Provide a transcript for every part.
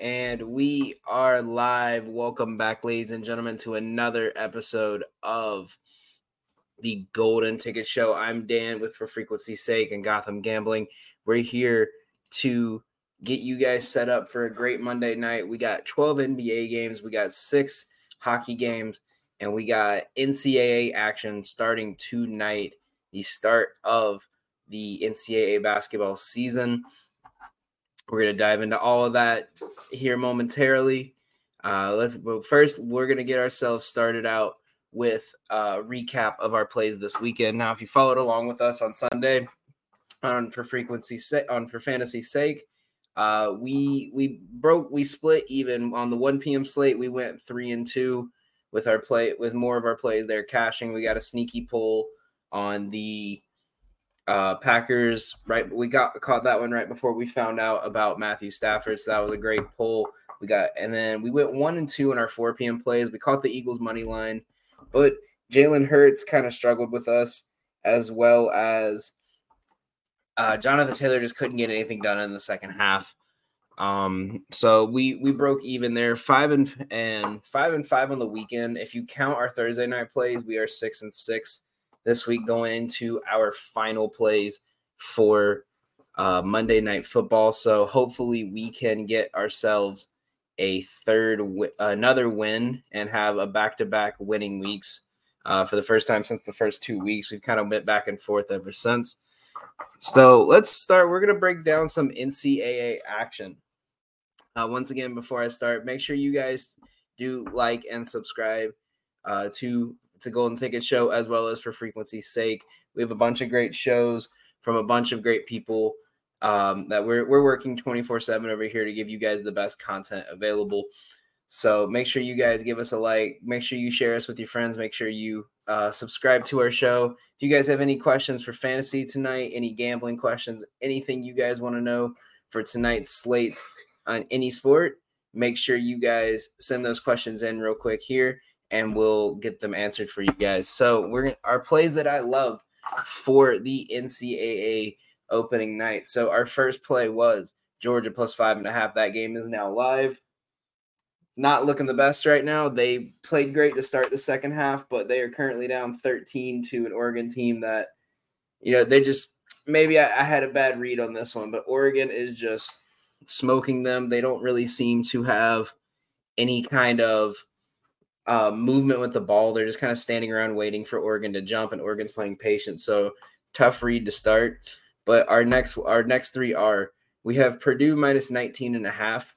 And we are live. Welcome back, ladies and gentlemen, to another episode of the Golden Ticket Show. I'm Dan with For Frequency's Sake and Gotham Gambling. We're here to get you guys set up for a great Monday night. We got 12 NBA games, we got six hockey games, and we got NCAA action starting tonight, the start of the NCAA basketball season. We're going to dive into all of that here momentarily. Uh, let's but first we're to get ourselves started out with a recap of our plays this weekend. Now, if you followed along with us on Sunday on for frequency on for fantasy sake, uh, we we broke we split even on the 1 p.m. slate. We went three and two with our play with more of our plays there cashing. We got a sneaky pull on the uh, Packers, right? We got caught that one right before we found out about Matthew Stafford. So that was a great pull. We got, and then we went one and two in our 4 p.m. plays. We caught the Eagles money line, but Jalen Hurts kind of struggled with us as well as uh, Jonathan Taylor just couldn't get anything done in the second half. Um, so we we broke even there, five and and five and five on the weekend. If you count our Thursday night plays, we are six and six this week going into our final plays for uh, Monday Night Football. So hopefully we can get ourselves a third, w- another win and have a back-to-back winning weeks uh, for the first time since the first two weeks. We've kind of went back and forth ever since. So let's start. We're going to break down some NCAA action. Uh, once again, before I start, make sure you guys do like and subscribe uh, to to Golden Ticket Show as well as for frequency's sake. We have a bunch of great shows from a bunch of great people um, that we're we're working 24/7 over here to give you guys the best content available. So make sure you guys give us a like. Make sure you share us with your friends. Make sure you uh, subscribe to our show. If you guys have any questions for fantasy tonight, any gambling questions, anything you guys want to know for tonight's slates on any sport, make sure you guys send those questions in real quick here and we'll get them answered for you guys. So we're our plays that I love for the NCAA opening night. So our first play was Georgia plus five and a half. That game is now live. Not looking the best right now. They played great to start the second half, but they are currently down 13 to an Oregon team that, you know, they just maybe I, I had a bad read on this one, but Oregon is just smoking them. They don't really seem to have any kind of uh, movement with the ball. They're just kind of standing around waiting for Oregon to jump, and Oregon's playing patient. So tough read to start. But our next our next three are we have Purdue minus 19 and a half.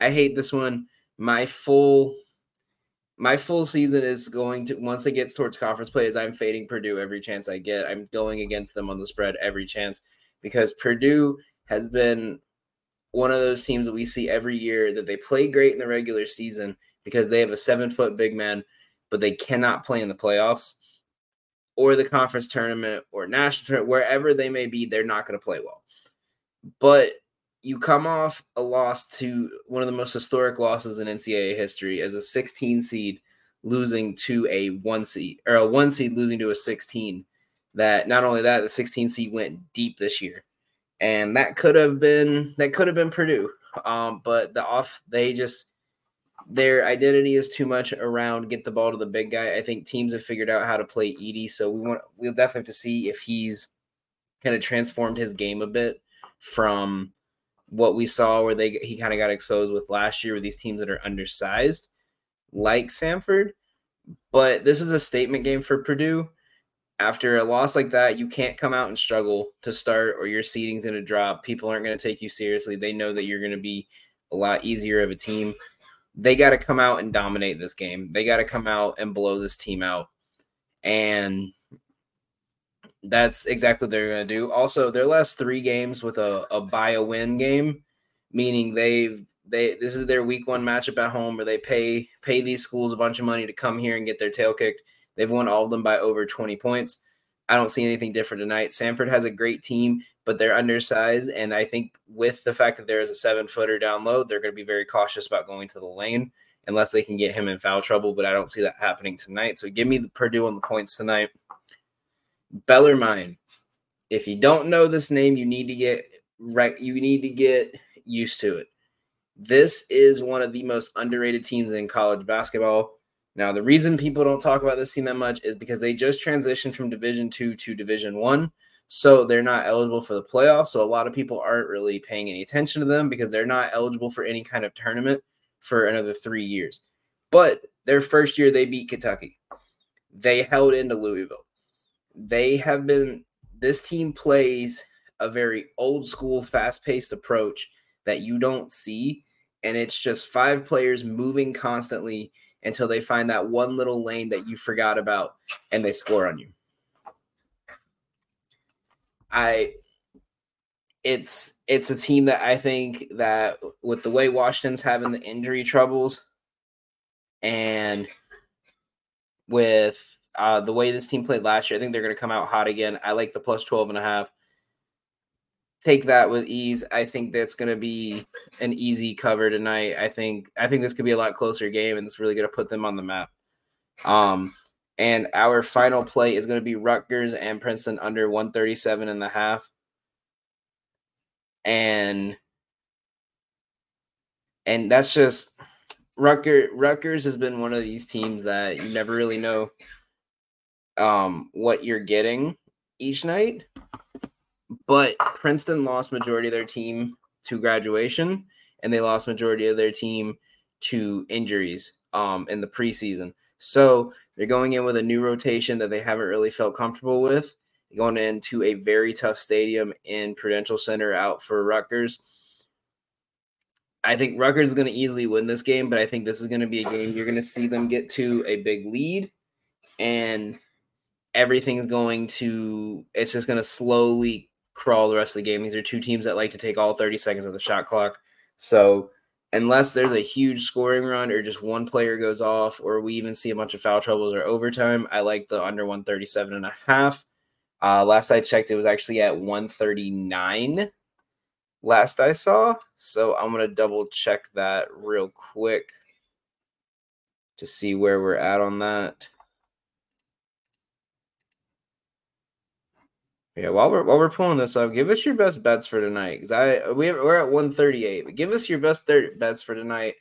I hate this one. My full my full season is going to once it gets towards conference play is I'm fading Purdue every chance I get. I'm going against them on the spread every chance because Purdue has been one of those teams that we see every year that they play great in the regular season because they have a seven foot big man, but they cannot play in the playoffs or the conference tournament or national tournament, wherever they may be, they're not going to play well. But you come off a loss to one of the most historic losses in NCAA history as a 16 seed losing to a one seed or a one seed losing to a 16. That not only that, the 16 seed went deep this year, and that could have been that could have been Purdue. Um, but the off they just their identity is too much around get the ball to the big guy. I think teams have figured out how to play Edey, so we want we'll definitely have to see if he's kind of transformed his game a bit from what we saw where they he kind of got exposed with last year with these teams that are undersized, like Samford. But this is a statement game for Purdue. After a loss like that, you can't come out and struggle to start, or your seeding's going to drop. People aren't going to take you seriously. They know that you're going to be a lot easier of a team they got to come out and dominate this game. They got to come out and blow this team out. And that's exactly what they're going to do. Also, their last three games with a, a buy a win game, meaning they've they this is their week one matchup at home where they pay pay these schools a bunch of money to come here and get their tail kicked. They've won all of them by over 20 points. I don't see anything different tonight. Samford has a great team, but they're undersized. And I think with the fact that there is a seven footer down low, they're going to be very cautious about going to the lane unless they can get him in foul trouble. But I don't see that happening tonight. So give me the Purdue on the points tonight. Bellarmine. If you don't know this name, you need to get right. You need to get used to it. This is one of the most underrated teams in college basketball. Now, the reason people don't talk about this team that much is because they just transitioned from Division Two to Division One, so they're not eligible for the playoffs. So a lot of people aren't really paying any attention to them because they're not eligible for any kind of tournament for another three years. But their first year, they beat Kentucky. They held into Louisville. They have been. This team plays a very old school, fast paced approach that you don't see, and it's just five players moving constantly until they find that one little lane that you forgot about and they score on you. I it's it's a team that I think that with the way Washington's having the injury troubles and with uh, the way this team played last year, I think they're going to come out hot again. I like the plus 12 and a half take that with ease. I think that's going to be an easy cover tonight. I think I think this could be a lot closer game, and it's really going to put them on the map. Um, and our final play is going to be Rutgers and Princeton under 137 and a half. And and that's just Rutgers Rutgers has been one of these teams that you never really know um what you're getting each night but Princeton lost majority of their team to graduation, and they lost majority of their team to injuries um, in the preseason. So they're going in with a new rotation that they haven't really felt comfortable with. Going into a very tough stadium in Prudential Center out for Rutgers. I think Rutgers is going to easily win this game, but I think this is going to be a game you're going to see them get to a big lead, and everything's going to it's just going to slowly crawl the rest of the game. These are two teams that like to take all 30 seconds of the shot clock. So unless there's a huge scoring run or just one player goes off or we even see a bunch of foul troubles or overtime, I like the under 137 and a half. Uh, last I checked, it was actually at 139 last I saw. So I'm going to double check that real quick to see where we're at on that. Yeah, while we're while we're pulling this up, give us your best bets for tonight. Because I we have, we're at 138, but give us your best thir- bets for tonight.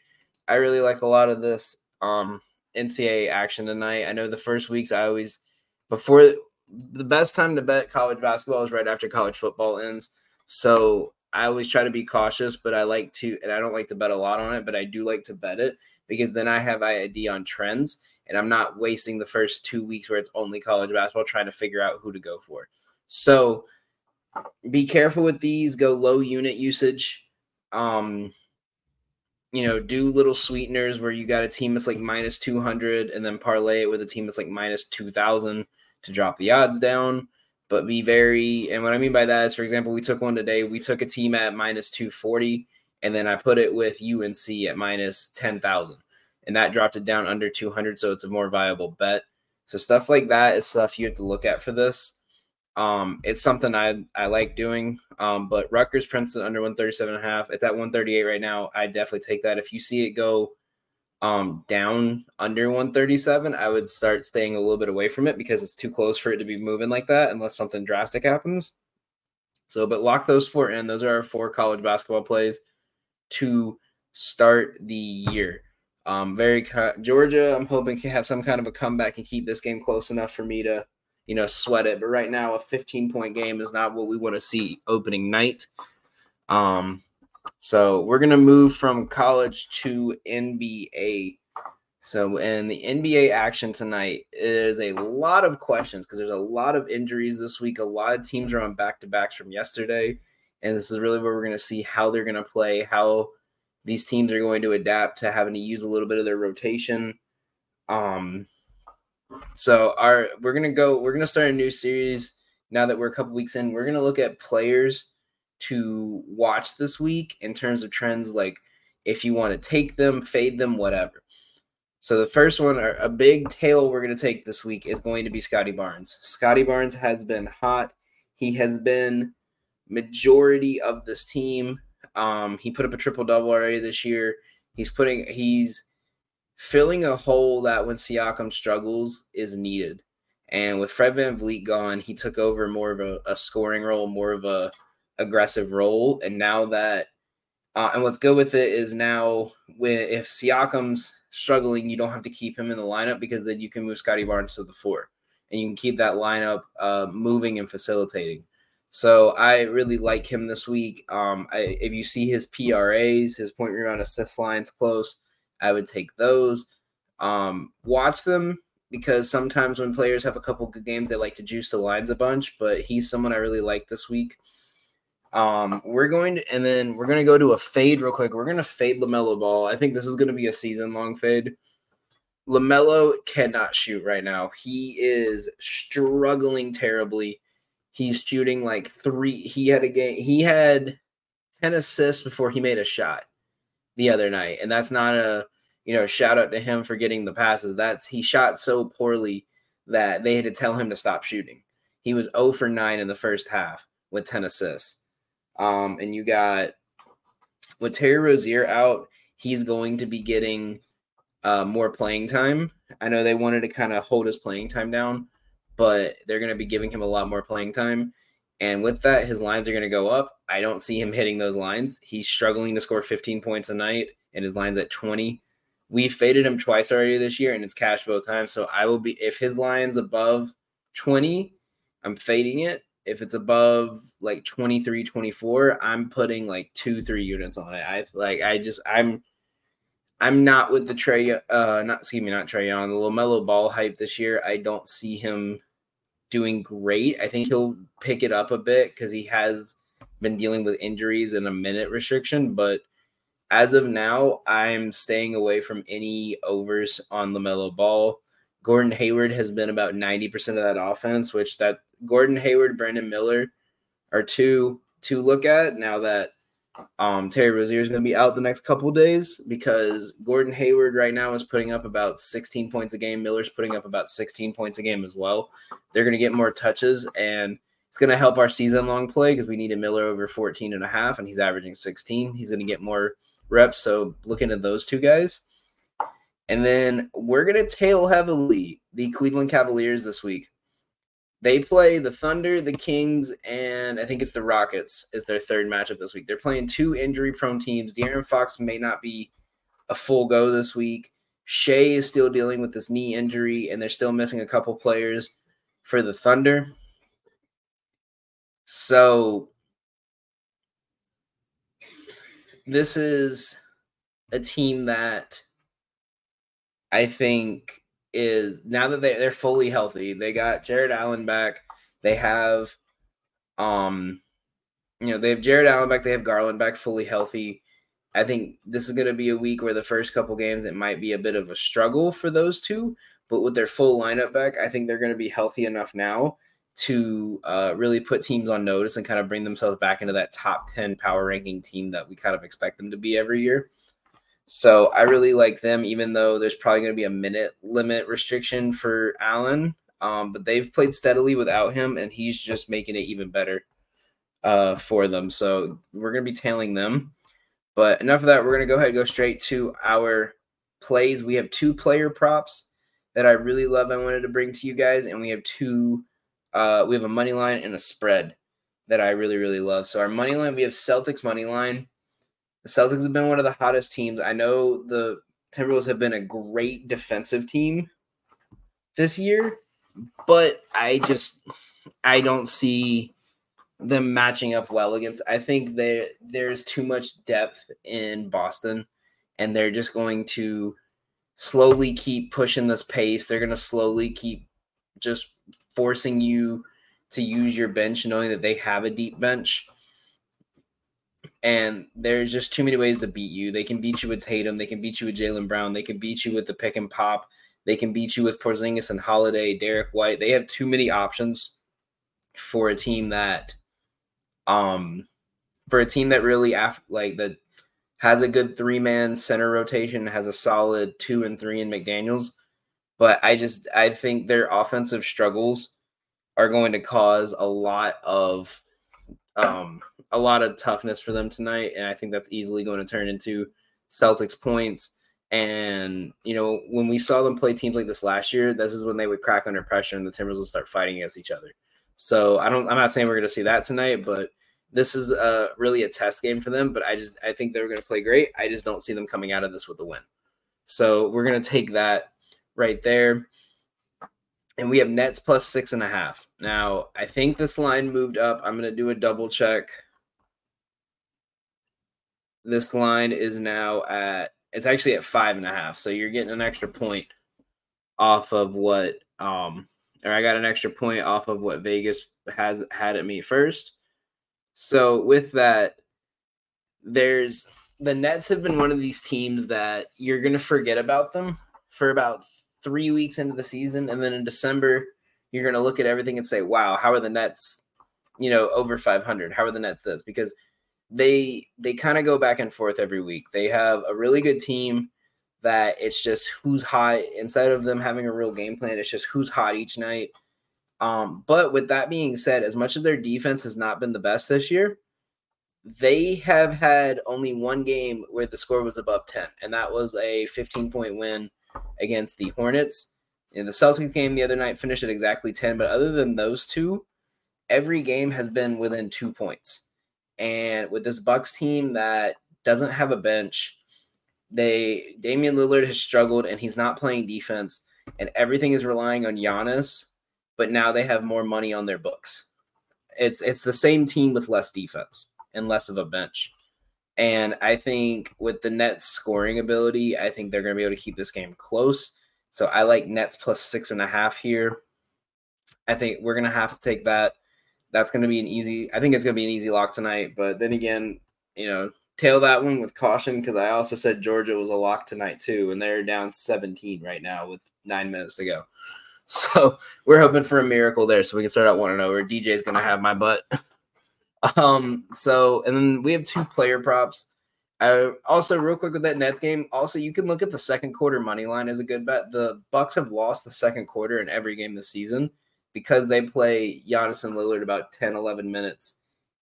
I really like a lot of this um NCAA action tonight. I know the first weeks I always before the best time to bet college basketball is right after college football ends. So I always try to be cautious, but I like to, and I don't like to bet a lot on it, but I do like to bet it because then I have ID on trends and I'm not wasting the first two weeks where it's only college basketball trying to figure out who to go for. So be careful with these. Go low unit usage. Um, you know, do little sweeteners where you got a team that's like minus 200 and then parlay it with a team that's like minus 2000 to drop the odds down. But be very, and what I mean by that is, for example, we took one today. We took a team at minus 240 and then I put it with UNC at minus 10,000 and that dropped it down under 200. So it's a more viable bet. So stuff like that is stuff you have to look at for this. Um, it's something I I like doing. Um, but Rutgers Princeton under 137 and a half. It's at 138 right now. I definitely take that. If you see it go um down under 137, I would start staying a little bit away from it because it's too close for it to be moving like that unless something drastic happens. So, but lock those four in. Those are our four college basketball plays to start the year. Um, very Georgia. I'm hoping can have some kind of a comeback and keep this game close enough for me to you know, sweat it. But right now, a 15 point game is not what we want to see opening night. Um, so we're gonna move from college to NBA. So in the NBA action tonight is a lot of questions because there's a lot of injuries this week. A lot of teams are on back to backs from yesterday, and this is really where we're gonna see how they're gonna play, how these teams are going to adapt to having to use a little bit of their rotation. Um, so our we're gonna go. We're gonna start a new series now that we're a couple weeks in. We're gonna look at players to watch this week in terms of trends, like if you want to take them, fade them, whatever. So the first one, a big tail we're going to take this week is going to be Scottie Barnes. Scottie Barnes has been hot. He has been majority of this team. Um, he put up a triple double already this year. He's putting he's filling a hole that when Siakam struggles is needed. And with Fred Van VanVleet gone, he took over more of a, a scoring role, more of a aggressive role. And now that Uh, and what's good with it is now when if Siakam's struggling, you don't have to keep him in the lineup because then you can move Scottie Barnes to the four, and you can keep that lineup uh, moving and facilitating. So I really like him this week. Um, I, if you see his PRAs, his point rebound assist lines close, I would take those. Um, watch them because sometimes when players have a couple good games, they like to juice the lines a bunch. But he's someone I really like this week. Um, we're going to, and then we're going to go to a fade real quick. We're going to fade LaMelo Ball. I think this is going to be a season long fade. LaMelo cannot shoot right now. He is struggling terribly. He's shooting like three. He had a game, he had 10 assists before he made a shot the other night. And that's not a, you know, shout out to him for getting the passes. That's he shot so poorly that they had to tell him to stop shooting. He was 0 for 9 in the first half with 10 assists. Um, and you got with Terry Rozier out, he's going to be getting uh, more playing time. I know they wanted to kind of hold his playing time down, but they're going to be giving him a lot more playing time. And with that, his lines are going to go up. I don't see him hitting those lines. He's struggling to score 15 points a night, and his line's at 20. We faded him twice already this year, and it's cash both times. So I will be if his line's above 20, I'm fading it if it's above like 23 24 i'm putting like two three units on it i like i just i'm i'm not with the trey uh not excuse me not trey on the lamelo ball hype this year i don't see him doing great. I think he'll pick it up a bit because he has been dealing with injuries and a minute restriction but as of now i'm staying away from any overs on lamelo ball. Gordon Hayward has been about 90% of that offense, which that Gordon Hayward, Brandon Miller are two to look at now that um, Terry Rozier is going to be out the next couple days because Gordon Hayward right now is putting up about 16 points a game. Miller's putting up about 16 points a game as well. They're going to get more touches and it's going to help our season long play because we needed Miller over 14 and a half and he's averaging 16. He's going to get more reps. So looking at those two guys. And then we're going to tail heavily the Cleveland Cavaliers this week. They play the Thunder, the Kings, and I think it's the Rockets is their third matchup this week. They're playing two injury prone teams. De'Aaron Fox may not be a full go this week. Shai is still dealing with this knee injury, and they're still missing a couple players for the Thunder. So this is a team that I think is now that they, they're fully healthy, they got Jarrett Allen back. They have um you know, they have Jarrett Allen back, they have Garland back fully healthy. I think this is going to be a week where the first couple games it might be a bit of a struggle for those two, but with their full lineup back, I think they're going to be healthy enough now to uh, really put teams on notice and kind of bring themselves back into that top 10 power ranking team that we kind of expect them to be every year. So I really like them, even though there's probably going to be a minute limit restriction for Allen. Um, but they've played steadily without him, and he's just making it even better uh, for them. So we're going to be tailing them. But enough of that. We're going to go ahead and go straight to our plays. We have two player props that I really love. I wanted to bring to you guys, and we have two. Uh, we have a money line and a spread that I really really love. So our money line, we have Celtics money line the Celtics have been one of the hottest teams. I know the Timberwolves have been a great defensive team this year, but I just I don't see them matching up well against. I think there there's too much depth in Boston, and they're just going to slowly keep pushing this pace. They're going to slowly keep just forcing you to use your bench, knowing that they have a deep bench and there's just too many ways to beat you. They can beat you with Tatum. They can beat you with Jaylen Brown. They can beat you with the pick and pop. They can beat you with Porzingis and Holiday, Derrick White. They have too many options for a team that, um, for a team that really af- like that has a good three man center rotation, has a solid two and three in McDaniels. But I just I think their offensive struggles are going to cause a lot of um a lot of toughness for them tonight, and I think that's easily going to turn into Celtics points. And you know, when we saw them play teams like this last year, this is when they would crack under pressure and the Timbers will start fighting against each other. So I don't. I'm not saying we're going to see that tonight, but this is a really a test game for them, but I just I think they're going to play great. I just don't see them coming out of this with a win. So we're going to take that right there. And we have Nets plus six and a half. Now, I think this line moved up. I'm going to do a double check. This line is now at, it's actually at five and a half. So you're getting an extra point off of what, um, or I got an extra point off of what Vegas has had at me first. So with that, there's the Nets have been one of these teams that you're to forget about them for about three weeks into the season. And then in December, you're to look at everything and say, wow, how are the Nets, you know, over 500? How are the Nets this? Because they they kind of go back and forth every week. They have a really good team that it's just who's hot instead of them having a real game plan. It's just who's hot each night. Um, but with that being said, as much as their defense has not been the best this year, they have had only one game where the score was above 10, and that was a 15 point win against the Hornets. In the Celtics game the other night finished at exactly 10, but other than those two, every game has been within two points. And with this Bucks team that doesn't have a bench, they Damian Lillard has struggled and he's not playing defense, and everything is relying on Giannis, but now they have more money on their books. It's it's the same team with less defense and less of a bench. And I think with the Nets scoring ability, I think they're going to be able to keep this game close. So I like Nets plus six and a half here. I think we're going to have to take that. That's going to be an easy, I think it's going to be an easy lock tonight. But then again, you know, tail that one with caution because I also said Georgia was a lock tonight too. And they're down 17 right now with nine minutes to go. So we're hoping for a miracle there so we can start out 1 0 where DJ's going to have my butt. Um, so and then we have two player props. Uh, also, real quick with that Nets game, also you can look at the second quarter money line as a good bet. The Bucks have lost the second quarter in every game this season because they play Giannis and Lillard about 10, 11 minutes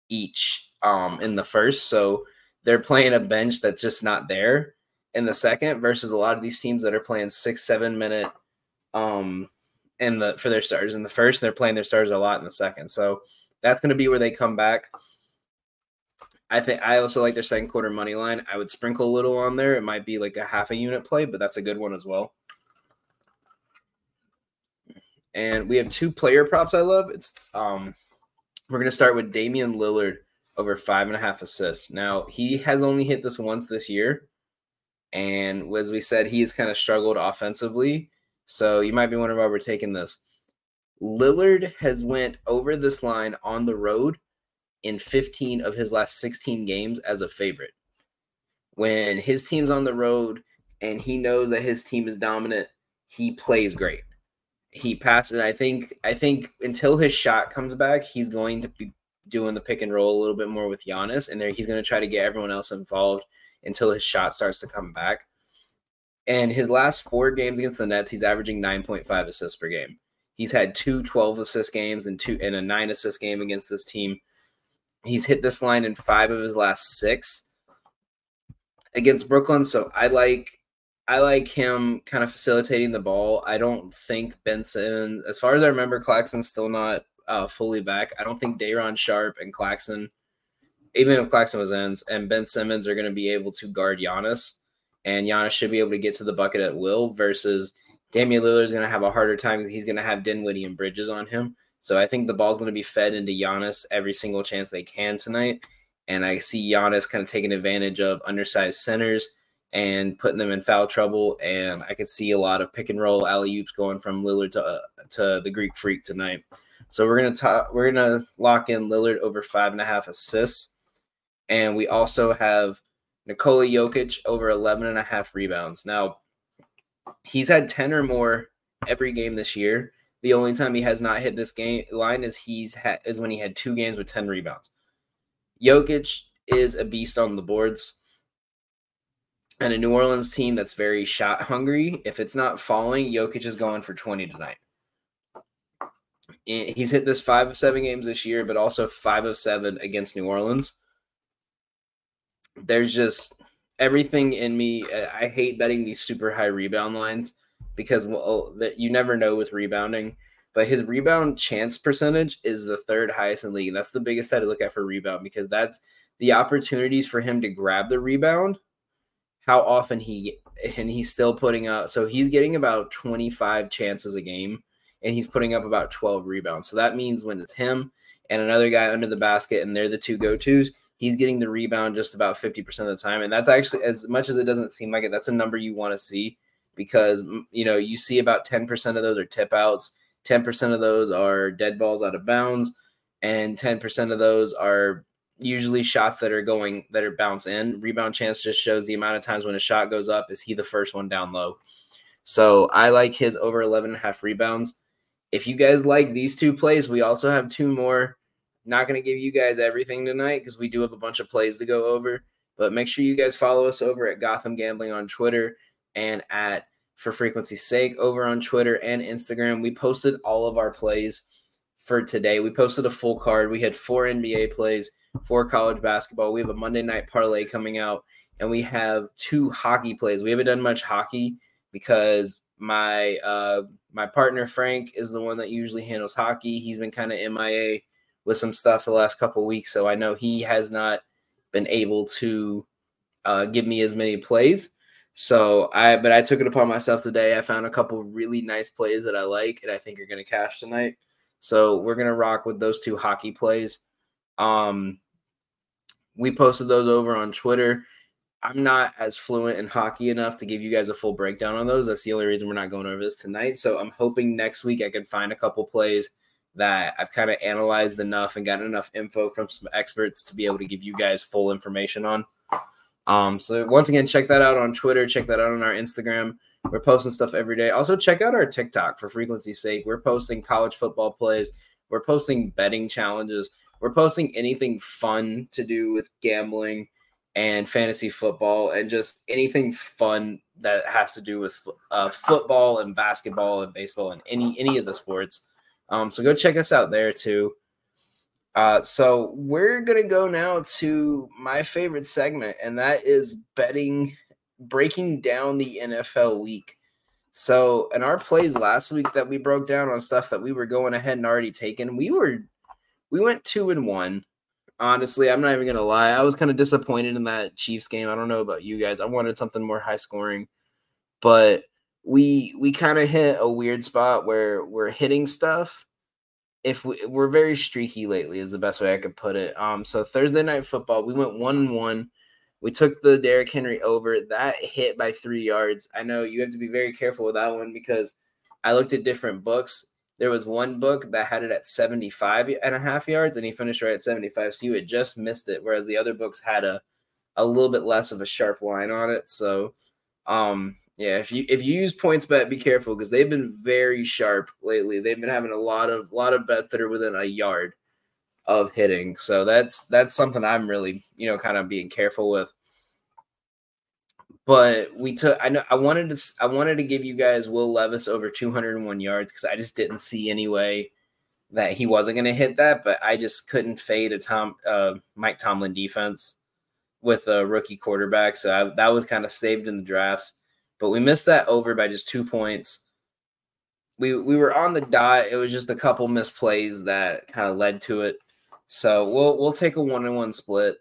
each um, in the first. So they're playing a bench that's just not there in the second versus a lot of these teams that are playing six, seven minute um in the for their starters in the first, they're playing their starters a lot in the second. So that's going to be where they come back. I think I also like their second quarter money line. I would sprinkle a little on there. It might be like a half a unit play, but that's a good one as well. And we have two player props I love. It's um we're gonna start with Damian Lillard over five and a half assists. Now he has only hit this once this year, and as we said, he's kind of struggled offensively. So you might be wondering why we're taking this. Lillard has went over this line on the road in 15 of his last 16 games as a favorite. When his team's on the road and he knows that his team is dominant, he plays great. He passes. I think. I think until his shot comes back, he's going to be doing the pick and roll a little bit more with Giannis, and there he's going to try to get everyone else involved until his shot starts to come back. And his last four games against the Nets, he's averaging 9.5 assists per game. He's had two 12 assist games and two and a nine assist game against this team. He's hit this line in five of his last six against Brooklyn. So I like I like him kind of facilitating the ball. I don't think Benson, as far as I remember, Claxton's still not uh, fully back. I don't think Day'Ron Sharpe and Claxton, even if Claxton was ends, and Ben Simmons are going to be able to guard Giannis, and Giannis should be able to get to the bucket at will. Versus Damian Lillard is going to have a harder time he's going to have Dinwiddie and Bridges on him. So I think the ball's going to be fed into Giannis every single chance they can tonight. And I see Giannis kind of taking advantage of undersized centers and putting them in foul trouble. And I could see a lot of pick and roll alley oops going from Lillard to uh, to the Greek Freak tonight. So we're gonna talk. We're gonna lock in Lillard over five and a half assists, and we also have Nikola Jokic over 11 and a half rebounds. Now he's had 10 or more every game this year. The only time he has not hit this game line is he's had is when he had two games with 10 rebounds. Jokic is a beast on the boards. And a New Orleans team that's very shot hungry. If it's not falling, Jokic is going for 20 tonight. He's hit this five of seven games this year, but also five of seven against New Orleans. There's just everything in me. Uh, I hate betting these super high rebound lines because well, that you never know with rebounding. but his rebound chance percentage is the third highest in the league. And that's the biggest side to look at for rebound because that's the opportunities for him to grab the rebound, how often he and he's still putting up so he's getting about 25 chances a game and he's putting up about 12 rebounds. So that means when it's him and another guy under the basket and they're the two go-tos, he's getting the rebound just about 50% of the time. And that's actually as much as it doesn't seem like it, that's a number you want to see because you know, you see about 10% of those are tip outs, 10% of those are dead balls out of bounds, and 10% of those are usually shots that are going that are bounce in. Rebound chance just shows the amount of times when a shot goes up, is he the first one down low? So I like his over 11 and a half rebounds. If you guys like these two plays, we also have two more. Not going to give you guys everything tonight because we do have a bunch of plays to go over. But make sure you guys follow us over at Gotham Gambling on Twitter and at For Frequency's Sake over on Twitter and Instagram. We posted all of our plays for today. We posted a full card. We had four NBA plays for college basketball. We have a Monday night parlay coming out, and we have two hockey plays. We haven't done much hockey because my uh, my partner Frank is the one that usually handles hockey. He's been kind of MIA with some stuff the last couple weeks, so I know he has not been able to uh, give me as many plays. So I, but I took it upon myself today. I found a couple really nice plays that I like, and I think are going to cash tonight. So we're gonna rock with those two hockey plays. Um, we posted those over on Twitter. I'm not as fluent in hockey enough to give you guys a full breakdown on those. That's the only reason we're not going over this tonight. So I'm hoping next week I can find a couple plays that I've kind of analyzed enough and gotten enough info from some experts to be able to give you guys full information on. Um, so once again, check that out on Twitter. Check that out on our Instagram. We're posting stuff every day. Also, check out our TikTok for frequency's sake. We're posting college football plays. We're posting betting challenges we're posting anything fun to do with gambling and fantasy football and just anything fun that has to do with uh, football and basketball and baseball and any any of the sports. Um, so go check us out there too. Uh, so we're gonna go now to my favorite segment, and that is betting, breaking down the NFL week. So in our plays last week that we broke down on stuff that we were going ahead and already taken, we were we went two and one. Honestly, I'm not even gonna lie. I was kind of disappointed in that Chiefs game. I don't know about you guys. I wanted something more high scoring, but we we kind of hit a weird spot where we're hitting stuff. If we, we're very streaky lately, is the best way I could put it. Um, so Thursday night football, we went one and one. We took the Derrick Henry over. That hit by three yards. I know you have to be very careful with that one because I looked at different books there was one book that had it at 75 and a half yards and he finished right at 75. So you had just missed it. Whereas the other books had a, a little bit less of a sharp line on it. So um yeah, if you if you use PointsBet, be careful because they've been very sharp lately. They've been having a lot of lot of bets that are within a yard of hitting. So that's that's something I'm really, you know, kind of being careful with but we took I know I wanted to I wanted to give you guys Will Levis over 201 yards because I just didn't see any way that he wasn't going to hit that, but I just couldn't fade a Tom uh, Mike Tomlin defense with a rookie quarterback, so I, that was kind of saved in the drafts. But we missed that over by just two points. We we were on the dot. It was just a couple misplays that kind of led to it. So we'll we'll take a one and one split.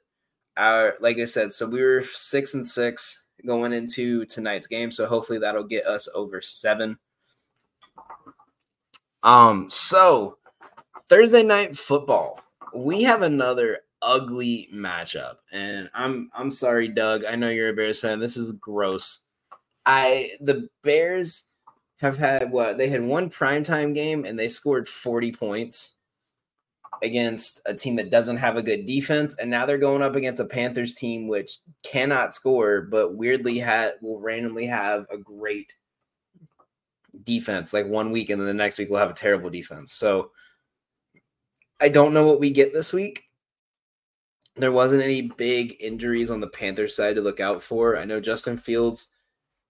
Our like I said, so we were six and six going into tonight's game. So hopefully that'll get us over seven. Um, so Thursday night football, we have another ugly matchup. And I'm I'm sorry, Doug. I know you're a Bears fan. This is gross. I the Bears have had what they had one primetime game and they scored 40 points against a team that doesn't have a good defense, and now they're going up against a Panthers team which cannot score, but weirdly had will randomly have a great defense. Like one week, and then the next week we'll have a terrible defense. So I don't know what we get this week. There wasn't any big injuries on the Panthers side to look out for. I know Justin Fields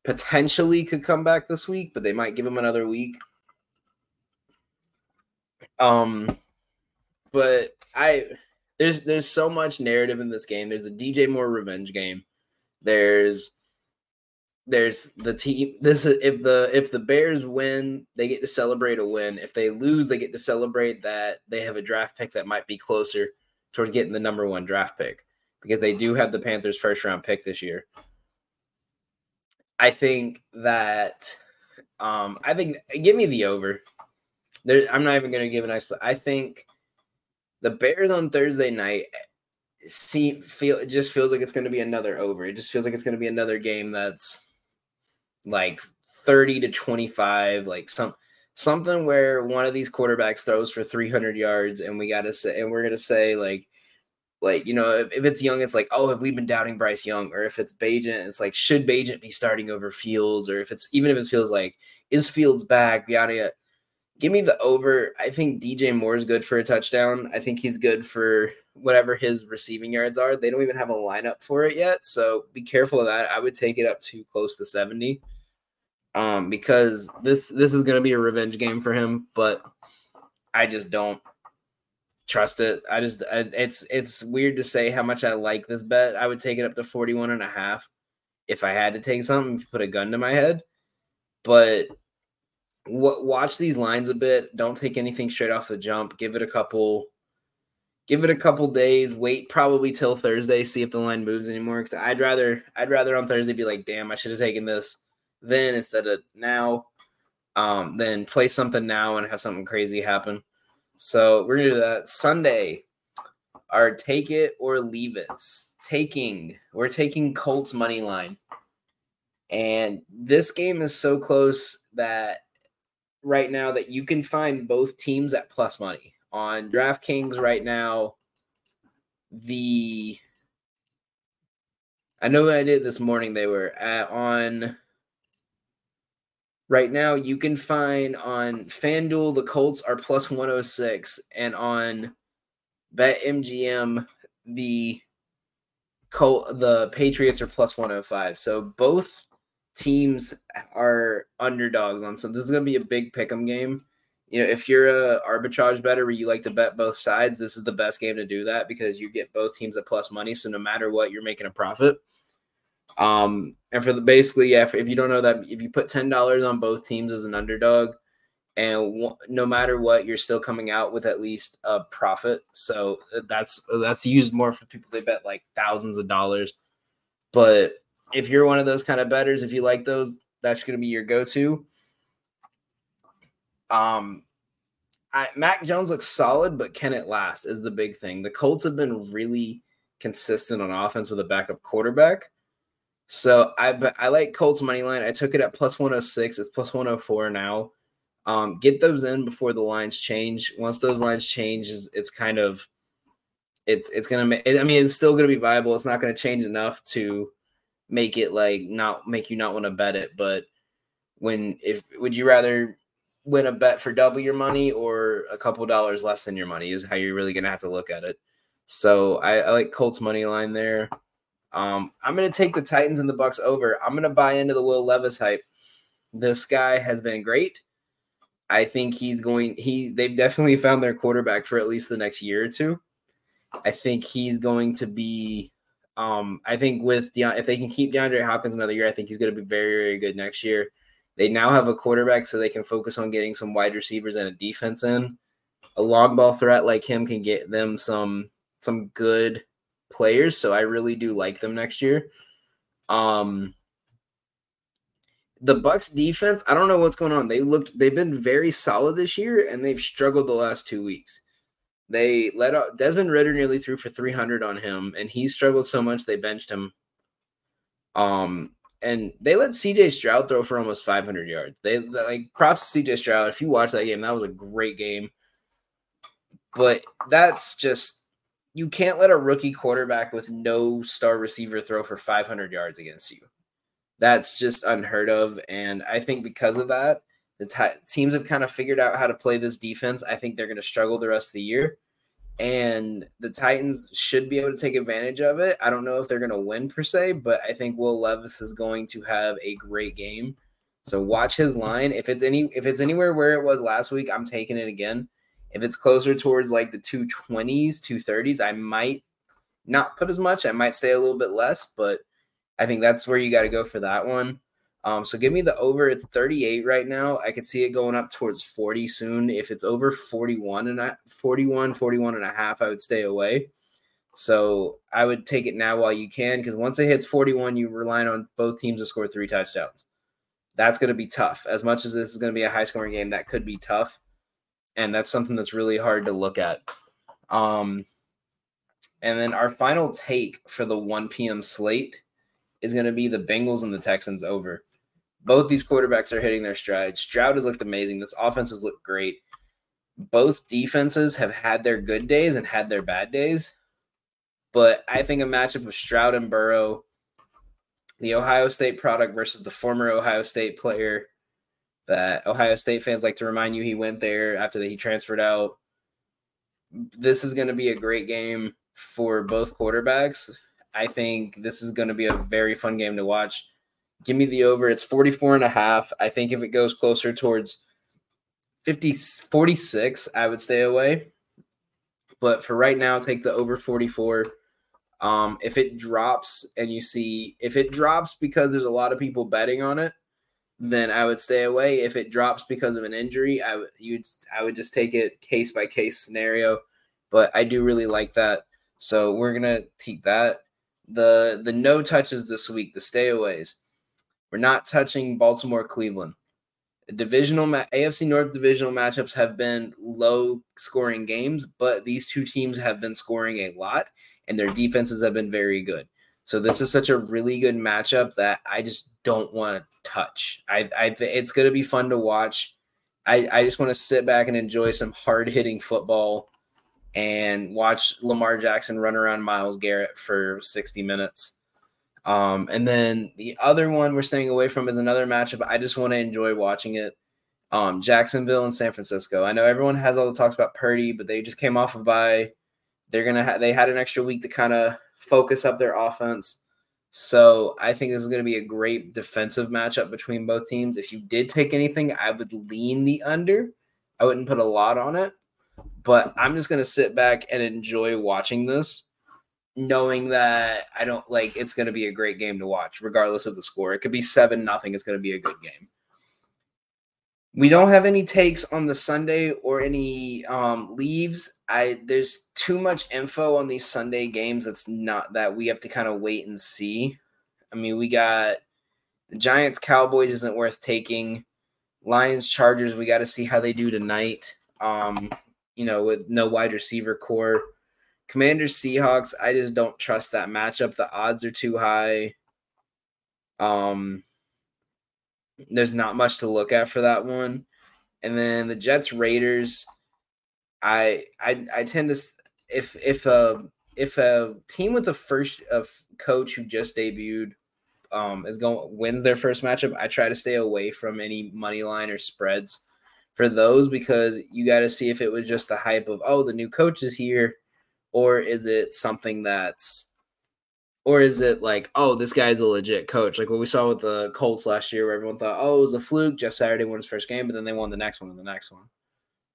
potentially could come back this week, but they might give him another week. Um, but I there's there's so much narrative in this game. There's a DJ Moore revenge game. There's there's the team this is if the if the bears win they get to celebrate a win if they lose they get to celebrate that they have a draft pick that might be closer towards getting the number one draft pick because they do have the panthers first round pick this year i think that um i think give me the over there i'm not even to give an explanation i think the bears on thursday night eh, see feel it just feels like it's going to be another over. It just feels like it's going to be another game that's like 30 to 25, like some something where one of these quarterbacks throws for 300 yards and we got to say and we're going to say like like you know if, if, it's young it's like oh have we been doubting bryce young? Or if it's bagent it's like should bagent be starting over fields? Or if it's even if it feels like is fields back? Yada yada give me the over i think dj moore is good for a touchdown i think he's good for whatever his receiving yards are they don't even have a lineup for it yet so be careful of that i would take it up to close to 70 um, because this this is going to be a revenge game for him. But I just don't trust it. I just I, it's it's weird to say how much I like this bet. I would take it up to 41 and a half if I had to take something, put a gun to my head. But w- watch these lines a bit. Don't take anything straight off the jump. Give it a couple give it a couple days wait probably till thursday see if the line moves anymore because i'd rather i'd rather on thursday be like damn i should have taken this then instead of now, um, then play something now and have something crazy happen. So we're gonna do that Sunday. Our take it or leave it. Taking we're taking Colts money line, and this game is so close that right now that you can find both teams at plus money on DraftKings right now. The I know I did this morning. They were at, on right now you can find on FanDuel the Colts are plus 106 and on BetMGM the Col- the Patriots are plus 105. So both teams are underdogs on some. This is going to be a big pick'em game. You know, if you're a arbitrage better where you like to bet both sides, this is the best game to do that because you get both teams at plus money. So no matter what, you're making a profit. Um, and for the basically, yeah, if you don't know that, if you put ten dollars on both teams as an underdog, and w- no matter what, you're still coming out with at least a profit. So uh, that's that's used more for people they bet like thousands of dollars. But if you're one of those kind of betters, if you like those, that's going to be your go-to. Um, I, Mac Jones looks solid, but can it last? Is the big thing. The Colts have been really consistent on offense with a backup quarterback. So I I like Colts money line. I took it at plus 106. It's plus 104 now. Um, get those in before the lines change. Once those lines change, it's kind of it's it's gonna make. I mean, it's still gonna be viable. It's not gonna change enough to make it like not make you not want to bet it. But when if would you rather win a bet for double your money or a couple dollars less than your money is how you're really gonna have to look at it. So I, I like Colts money line there. Um, I'm to take the Titans and the Bucks over. I'm to buy into the Will Levis hype. This guy has been great. I think he's going. He they've definitely found their quarterback for at least the next year or two. I think he's going to be. Um, I think with if they can keep DeAndre Hopkins another year, I think he's going to be very very good next year. They now have a quarterback, so they can focus on getting some wide receivers and a defense in. A long ball threat like him can get them some some good players, so I really do like them next year. Um the Bucks defense, I don't know what's going on. They looked they've been very solid this year and they've struggled the last 2 weeks. They let out Desmond Ridder nearly threw for 300 on him and he struggled so much they benched him. Um and they let CJ Stroud throw for almost 500 yards. They like props to CJ Stroud. If you watch that game, that was a great game. But that's just you can't let a rookie quarterback with no star receiver throw for 500 yards against you. That's just unheard of. And I think because of that, the t- teams have kind of figured out how to play this defense. I think they're going to struggle the rest of the year. And the Titans should be able to take advantage of it. I don't know if they're going to win per se, but I think Will Levis is going to have a great game. So watch his line. If it's any if it's anywhere where it was last week, I'm taking it again. If it's closer towards like the 220s, 230s, I might not put as much. I might stay a little bit less, but I think that's where you got to go for that one. Um, so give me the over. It's 38 right now. I could see it going up towards 40 soon. If it's over 41 and a, 41, 41 and a half, I would stay away. So I would take it now while you can, because once it hits 41, you rely on both teams to score three touchdowns. That's going to be tough. As much as this is going to be a high scoring game, that could be tough. And that's something that's really hard to look at. Um, and then our final take for the 1 p.m. slate is going to be the Bengals and the Texans over. Both these quarterbacks are hitting their stride. Stroud has looked amazing. This offense has looked great. Both defenses have had their good days and had their bad days. But I think a matchup of Stroud and Burrow, the Ohio State product versus the former Ohio State player that Ohio State fans like to remind you he went there after that he transferred out. This is going to be a great game for both quarterbacks. I think this is going to be a very fun game to watch. Give me the over. It's 44 and a half. I think if it goes closer towards 50 46, I would stay away. But for right now, take the over 44. Um, if it drops and you see if it drops because there's a lot of people betting on it, then I would stay away. If it drops because of an injury, I would you I would just take it case by case scenario. But I do really like that. So we're gonna take that. The the no touches this week, the stayaways. We're not touching Baltimore Cleveland. Divisional AFC North divisional matchups have been low scoring games, but these two teams have been scoring a lot and their defenses have been very good. So this is such a really good matchup that I just don't want to touch. I, I it's going to be fun to watch. I, I just want to sit back and enjoy some hard hitting football and watch Lamar Jackson run around Myles Garrett for 60 minutes. Um, and then the other one we're staying away from is another matchup. I just want to enjoy watching it. Um, Jacksonville and San Francisco. I know everyone has all the talks about Purdy, but they just came off of bye. They're gonna have they had an extra week to kind of focus up their offense. So I think this is going to be a great defensive matchup between both teams. If you did take anything, I would lean the under. I wouldn't put a lot on it, but I'm just going to sit back and enjoy watching this, knowing that I don't like it's going to be a great game to watch, regardless of the score. It could be seven nothing. It's going to be a good game. We don't have any takes on the Sunday or any um, leaves. I there's too much info on these Sunday games. That's not that we have to kind of wait and see. I mean, we got the Giants Cowboys isn't worth taking. Lions Chargers, we got to see how they do tonight. Um, you know, with no wide receiver core. Commanders Seahawks, I just don't trust that matchup. The odds are too high. Um, there's not much to look at for that one. And then the Jets Raiders, I I I tend to if if a if a team with a first of coach who just debuted um is going wins their first matchup, I try to stay away from any money line or spreads for those because you got to see if it was just the hype of oh the new coach is here or is it something that's or is it like oh this guy's a legit coach? Like what we saw with the colts last year where everyone thought oh it was a fluke. Jeff saturday won his first game but then they won the next one and the next one.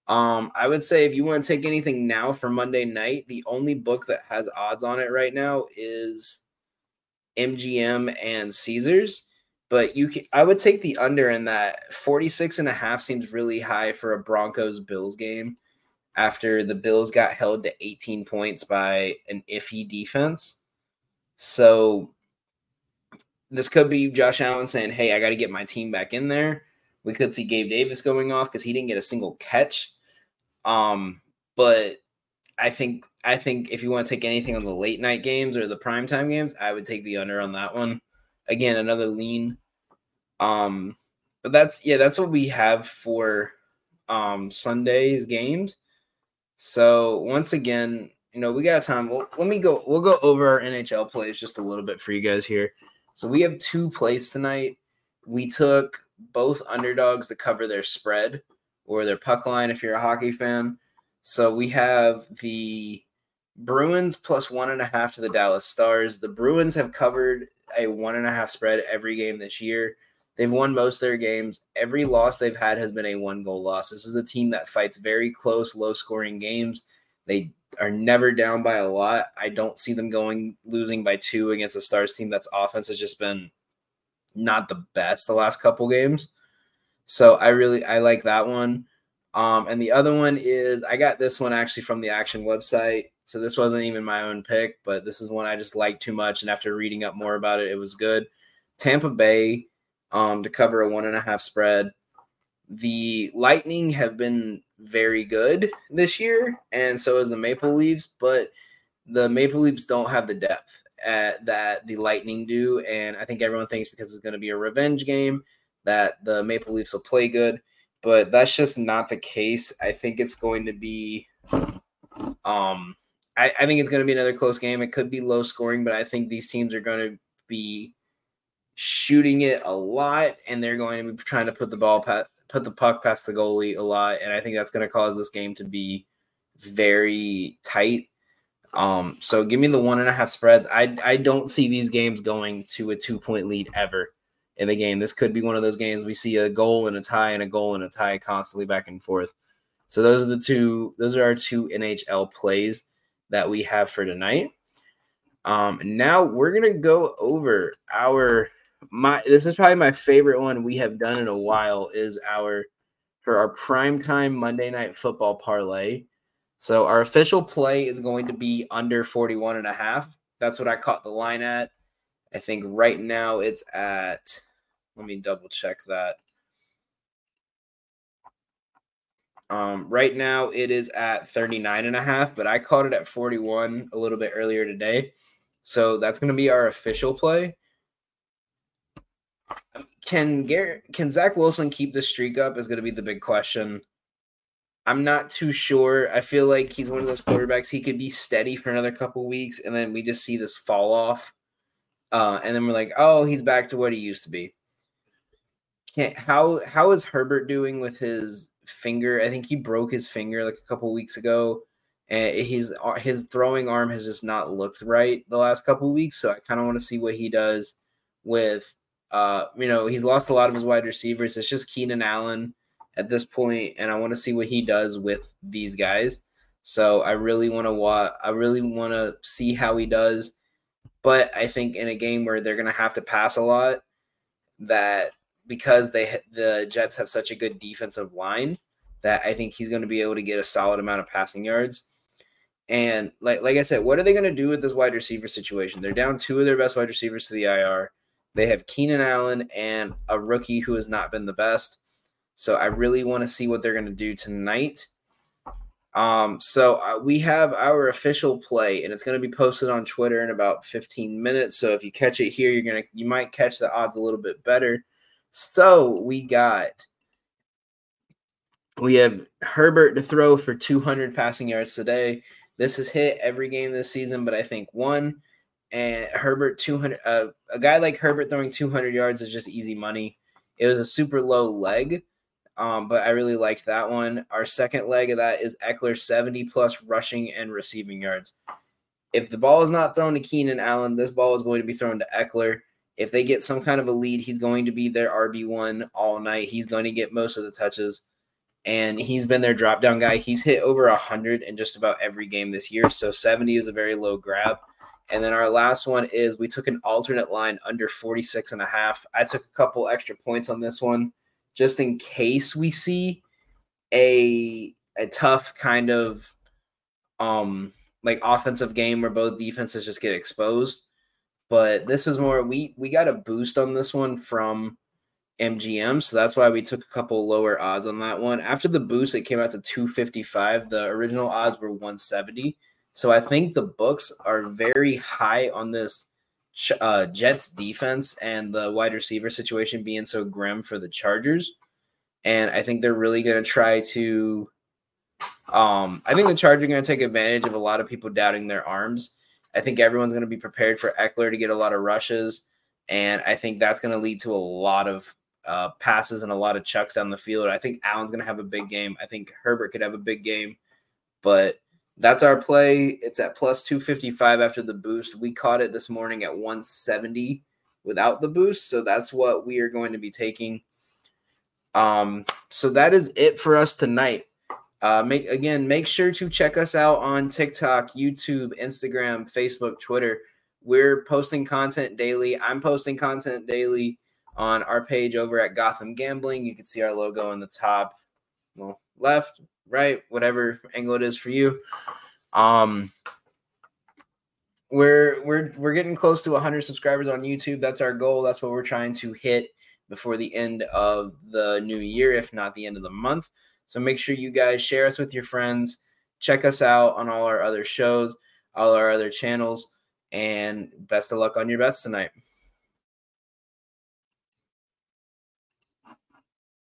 Um i would say if you want to take anything now for monday night the only book that has odds on it right now is mgm and caesars but you can, I would take the under in that 46 and a half seems really high for a Broncos Bills game after the Bills got held to 18 points by an iffy defense. So this could be Josh Allen saying, "Hey, I got to get my team back in there." We could see Gabe Davis going off because he didn't get a single catch. Um, but I think I think if you want to take anything on the late night games or the primetime games, I would take the under on that one. Again, another lean um, but that's yeah, that's what we have for um Sunday's games. So once again, you know, we got time. Well, let me go. We'll go over our NHL plays just a little bit for you guys here. So we have two plays tonight. We took both underdogs to cover their spread or their puck line if you're a hockey fan. So we have the Bruins plus one and a half to the Dallas Stars. The Bruins have covered a one and a half spread every game this year. They've won most of their games. Every loss they've had has been a one goal loss. This is a team that fights very close, low scoring games. They are never down by a lot. I don't see them going losing by two against a Stars team that's offense has just been not the best the last couple games. So I really I like that one. Um, and the other one is I got this one actually from the Action website. So this wasn't even my own pick, but this is one I just liked too much. And after reading up more about it, it was good. Tampa Bay um, to cover a one and a half spread. The Lightning have been very good this year, and so is the Maple Leafs, but the Maple Leafs don't have the depth at, that the Lightning do. And I think everyone thinks because it's going to be a revenge game that the Maple Leafs will play good, but that's just not the case. I think it's going to be um I, I think it's going to be another close game. It could be low scoring, but I think these teams are going to be shooting it a lot, and they're going to be trying to put the ball put the puck past the goalie a lot, and I think that's going to cause this game to be very tight. Um, so give me the one and a half spreads. I I don't see these games going to a two point lead ever in the game. This could be one of those games we see a goal and a tie and a goal and a tie constantly back and forth. So those are the two. Those are our two NHL plays that we have for tonight. Um, now we're gonna go over our my. This is probably my favorite one we have done in a while. Is our for our prime time Monday night football parlay. So our official play is going to be under 41 and a half. That's what I caught the line at. I think right now it's at, let me double check that. Um, right now it is at 39 and a half, but I caught it at 41 a little bit earlier today. So that's going to be our official play. Can Garrett, can Zach Wilson keep the streak up is going to be the big question. I'm not too sure. I feel like he's one of those quarterbacks. He could be steady for another couple weeks, and then we just see this fall off uh, and then we're like, oh, he's back to what he used to be. Can't how how is Herbert doing with his finger? I think he broke his finger like a couple weeks ago, and his uh, his throwing arm has just not looked right the last couple weeks. So I kind of want to see what he does with. Uh, you know, he's lost a lot of his wide receivers. It's just Keenan Allen at this point, and I want to see what he does with these guys. So I really want to watch. I really want to see how he does. But I think in a game where they're going to have to pass a lot, that because they the Jets have such a good defensive line, that I think he's going to be able to get a solid amount of passing yards. And like like I said, what are they going to do with this wide receiver situation? They're down two of their best wide receivers to the IR. They have Keenan Allen and a rookie who has not been the best. So I really want to see what they're going to do tonight. Um, so uh, we have our official play, and it's going to be posted on Twitter in about 15 minutes. So if you catch it here, you're gonna you might catch the odds a little bit better. So we got we have Herbert to throw for 200 passing yards today. This has hit every game this season, but I think one. And Herbert 200, uh, a guy like Herbert throwing 200 yards is just easy money. It was a super low leg, um, but I really liked that one. Our second leg of that is Ekeler 70 plus rushing and receiving yards. If the ball is not thrown to Keenan Allen, this ball is going to be thrown to Ekeler. If they get some kind of a lead, he's going to be their RB1 all night. He's going to get most of the touches. And he's been their drop down guy. He's hit over 100 in just about every game this year. So 70 is a very low grab. And then our last one is we took an alternate line under 46 and a half. I took a couple extra points on this one just in case we see a a tough kind of um like offensive game where both defenses just get exposed. But this was more we we got a boost on this one from MGM, so that's why we took a couple lower odds on that one. After the boost, it came out to 255. The original odds were 170. So I think the books are very high on this uh, Jets defense and the wide receiver situation being so grim for the Chargers. And I think they're really going to try to. Um, I think the Chargers are going to take advantage of a lot of people doubting their arms. I think everyone's going to be prepared for Ekeler to get a lot of rushes. And I think that's going to lead to a lot of uh, passes and a lot of chucks down the field. I think Allen's going to have a big game. I think Herbert could have a big game. But that's our play. It's at plus 255 after the boost. We caught it this morning at 170 without the boost. So that's what we are going to be taking. Um, so that is it for us tonight. Uh, make again, make sure to check us out on TikTok, YouTube, Instagram, Facebook, Twitter. We're posting content daily. I'm posting content daily. on our page over at Gotham Gambling. You can see our logo on the top, well, left, right, whatever angle it is for you. Um, we're we're we're getting close to 100 subscribers on YouTube. That's our goal. That's what we're trying to hit before the end of the new year, if not the end of the month. So make sure you guys share us with your friends. Check us out on all our other shows, all our other channels, and best of luck on your bets tonight.